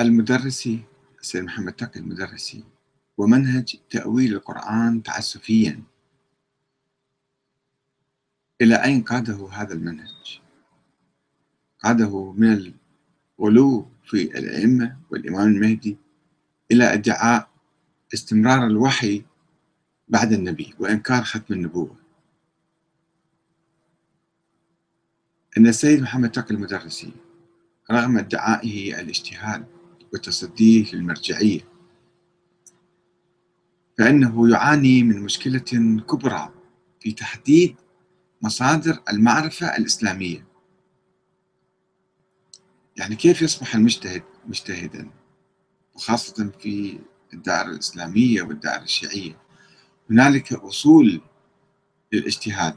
المدرسي السيد محمد تقي المدرسي ومنهج تأويل القرآن تعسفيا إلى أين قاده هذا المنهج؟ قاده من الغلو في الأئمة والإمام المهدي إلى ادعاء استمرار الوحي بعد النبي وإنكار ختم النبوة أن السيد محمد تقي المدرسي رغم ادعائه الاجتهاد وتصديه للمرجعية. فإنه يعاني من مشكلة كبرى في تحديد مصادر المعرفة الإسلامية. يعني كيف يصبح المجتهد مجتهدا؟ وخاصة في الدائرة الإسلامية والدائرة الشيعية. هنالك أصول للاجتهاد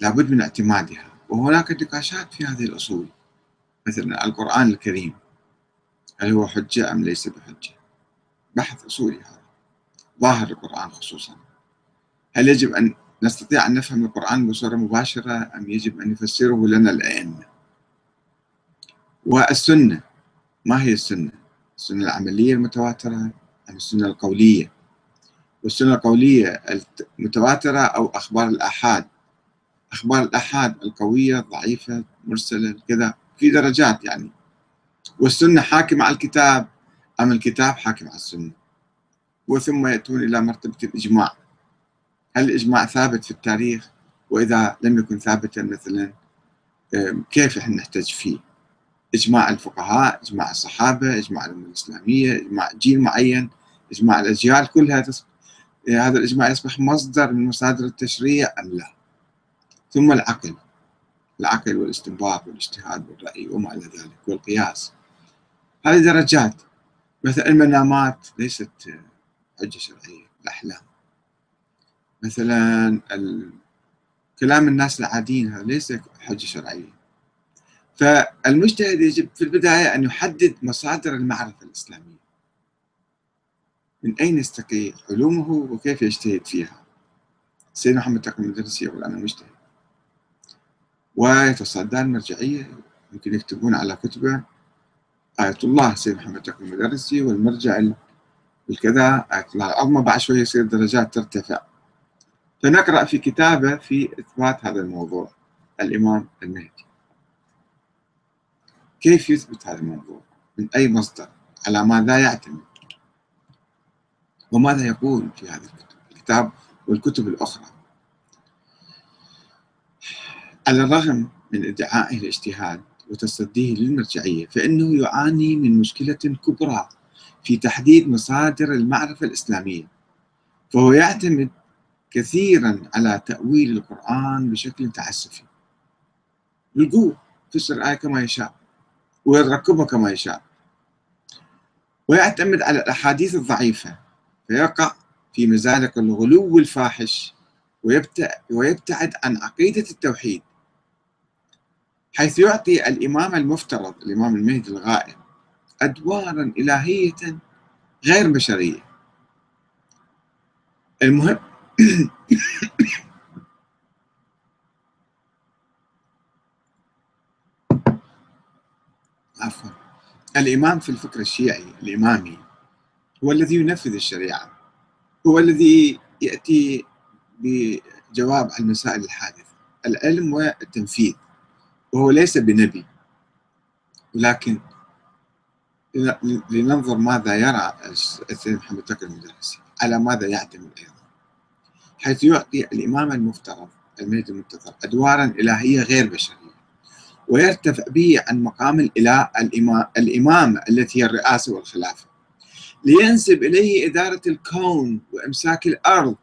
لابد من اعتمادها وهناك نقاشات في هذه الأصول مثلا القرآن الكريم. هل هو حجة أم ليس بحجة؟ بحث أصولي هذا. ظاهر القرآن خصوصا. هل يجب أن نستطيع أن نفهم القرآن بصورة مباشرة أم يجب أن يفسره لنا الأئمة؟ والسنة. ما هي السنة؟ السنة العملية المتواترة أم السنة القولية؟ والسنة القولية المتواترة أو أخبار الآحاد؟ أخبار الآحاد القوية ضعيفة مرسلة كذا في درجات يعني. والسنة حاكمة على الكتاب أم الكتاب حاكم على السنة. وثم يأتون إلى مرتبة الإجماع. هل الإجماع ثابت في التاريخ؟ وإذا لم يكن ثابتا مثلا كيف إحنا نحتج فيه؟ إجماع الفقهاء إجماع الصحابة إجماع الأمة الإسلامية إجماع جيل معين إجماع الأجيال كلها هذا الإجماع يصبح مصدر من مصادر التشريع أم لا؟ ثم العقل. العقل والاستنباط والاجتهاد والرأي وما إلى ذلك والقياس. هذه درجات. مثلا المنامات ليست حجة شرعية الأحلام. مثلا كلام الناس العاديين هذا ليس حجة شرعية. فالمجتهد يجب في البداية أن يحدد مصادر المعرفة الإسلامية. من أين يستقي علومه وكيف يجتهد فيها؟ سيد محمد تقي المدرسي يقول أنا مجتهد. ويتصدى المرجعية يمكن يكتبون على كتبه. آية الله سيد محمد تقي المدرسي والمرجع الكذا آية الله. العظمى بعد شوية يصير درجات ترتفع. فنقرأ في كتابة في إثبات هذا الموضوع. الإمام المهدي. كيف يثبت هذا الموضوع؟ من أي مصدر؟ على ماذا يعتمد؟ وماذا يقول في هذا الكتاب والكتب الأخرى. على الرغم من ادعائه الاجتهاد وتصديه للمرجعية فإنه يعاني من مشكلة كبرى في تحديد مصادر المعرفة الإسلامية. فهو يعتمد كثيرا على تأويل القرآن بشكل تعسفي. يلقوه فسر الآية كما يشاء ويركبها كما يشاء. ويعتمد على الأحاديث الضعيفة فيقع في مزالق الغلو الفاحش ويبتعد عن عقيدة التوحيد. حيث يعطي الإمام المفترض الإمام المهدي الغائب أدوارا إلهية غير بشرية. المهم عفوا. الإمام في الفكر الشيعي الإمامي هو الذي ينفذ الشريعة هو الذي يأتي بجواب على المسائل الحادثة العلم والتنفيذ. وهو ليس بنبي ولكن لننظر ماذا يرى السيد محمد تقي المدرسي على ماذا يعتمد أيضا. حيث يعطي الإمام المفترض المهدي المنتظر أدوارا إلهية غير بشرية ويرتفع به عن مقام الإله الإمامة التي هي الرئاسة والخلافة لينسب إليه إدارة الكون وإمساك الأرض.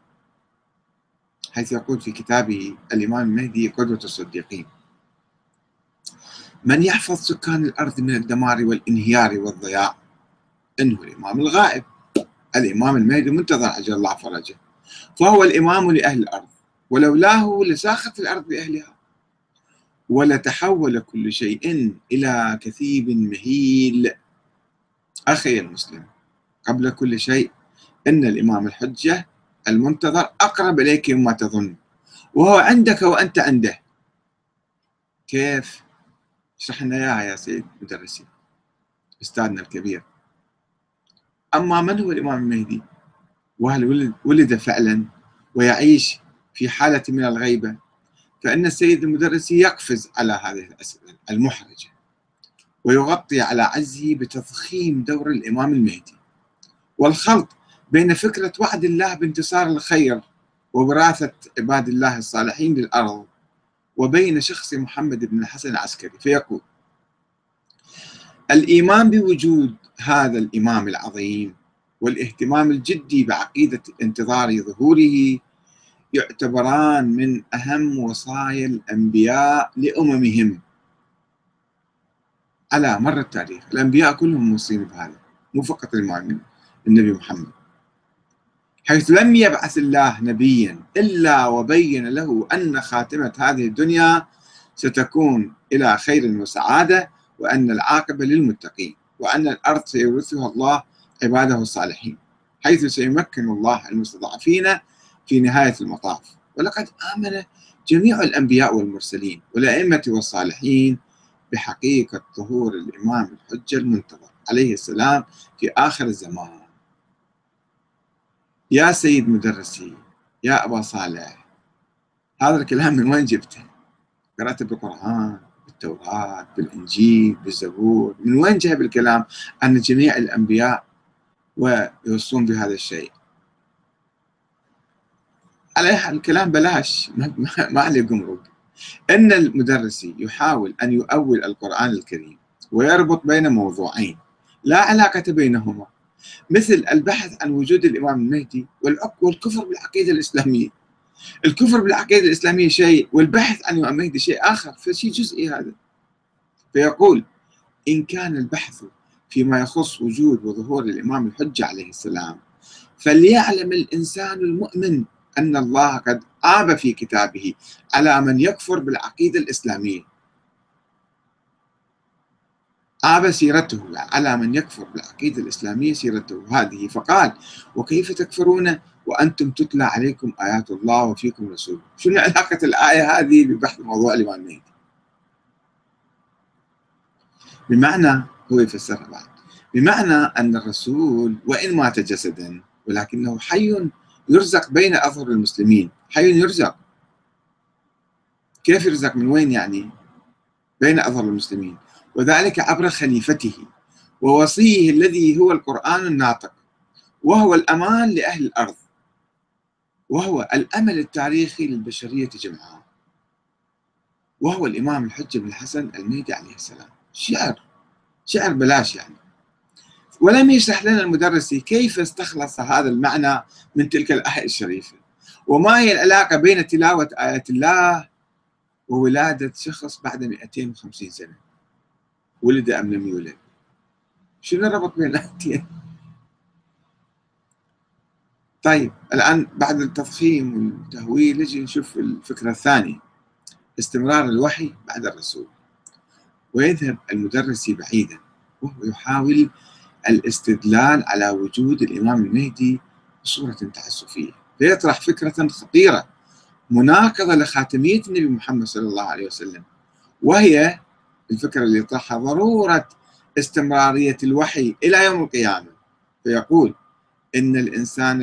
حيث يقول في كتابه الإمام المهدي قدوة الصديقين من يحفظ سكان الأرض من الدمار والانهيار والضياع؟ إنه الإمام الغائب. الإمام المهدي منتظر عجل الله فرجه. فهو الإمام لأهل الأرض. ولولاه لساخت الأرض بأهلها. ولتحول كل شيء إلى كثيب مهيل. أخي المسلم قبل كل شيء إن الإمام الحجة المنتظر أقرب إليك مما تظن. وهو عندك وأنت عنده. كيف؟ اشرح لنا إياها يا سيد مدرسي أستاذنا الكبير. أما من هو الإمام المهدي؟ وهل ولد فعلا ويعيش في حالة من الغيبة؟ فإن السيد المدرسي يقفز على هذه الأسئلة المحرجة ويغطي على عجزه بتضخيم دور الإمام المهدي. والخلط بين فكرة وعد الله بانتصار الخير ووراثة عباد الله الصالحين للأرض وبين شخص محمد بن الحسن العسكري فيقول الإيمان بوجود هذا الإمام العظيم والاهتمام الجدي بعقيدة انتظار ظهوره يعتبران من أهم وصايا الأنبياء لأممهم. على مر التاريخ الأنبياء كلهم موصين بهذا مو فقط المؤمن النبي محمد. حيث لم يبعث الله نبيا إلا وبين له أن خاتمة هذه الدنيا ستكون إلى خير وسعادة وأن العاقبة للمتقين وأن الأرض سيورثها الله عباده الصالحين حيث سيمكن الله المستضعفين في نهاية المطاف. ولقد آمن جميع الأنبياء والمرسلين والأئمة والصالحين بحقيقة ظهور الإمام الحجة المنتظر عليه السلام في آخر الزمان. يا سيد مدرسي يا أبا صالح هذا الكلام من وين جبته؟ قرأته بالقرآن بالتوراة بالإنجيل بالزبور من وين جايب الكلام أن جميع الأنبياء ويوصون بهذا الشيء عليه الكلام بلاش ما عليه قمرق أن المدرسي يحاول أن يؤول القرآن الكريم ويربط بين موضوعين لا علاقة بينهما مثل البحث عن وجود الإمام المهدي والكفر بالعقيدة الإسلامية. الكفر بالعقيدة الإسلامية شيء والبحث عن الإمام المهدي شيء آخر فشيء جزئي هذا. فيقول إن كان البحث فيما يخص وجود وظهور الإمام الحجة عليه السلام فليعلم الإنسان المؤمن أن الله قد آب في كتابه على من يكفر بالعقيدة الإسلامية. آب سيرته على من يكفر بالعقيدة الإسلامية سيرته. هذه فقال وكيف تكفرون؟ وأنتم تتلى عليكم آيات الله وفيكم رسوله. شنو علاقة الآية هذه ببحث موضوع الإمام المهدي بمعنى هو يفسرها بعد. بمعنى أن الرسول وإن مات جسدا ولكنه حي يرزق بين أظهر المسلمين. حي يرزق. كيف يرزق؟ من وين يعني؟ بين أظهر المسلمين. وذلك عبر خليفته ووصيه الذي هو القرآن الناطق وهو الأمان لأهل الأرض وهو الأمل التاريخي للبشرية جمعاء وهو الإمام الحجة بن الحسن المهدي عليه السلام. شعر شعر بلاش يعني. ولم يشرح لنا المدرسي كيف استخلص هذا المعنى من تلك الآية الشريفة. وما هي العلاقة بين تلاوة آيات الله وولادة شخص بعد 250 سنة؟ ولد أم لم يولد؟ شنو الربط بين الآيتين طيب الآن بعد التضخيم والتهويل نجي نشوف الفكرة الثانية استمرار الوحي بعد الرسول. ويذهب المدرسي بعيدا وهو يحاول الاستدلال على وجود الإمام المهدي بصورة تعسفية. فيطرح فكرة خطيرة مناقضة لخاتمية النبي محمد صلى الله عليه وسلم وهي الفكرة اللي يطرحها ضرورة استمرارية الوحي إلى يوم القيامة. فيقول إن الإنسان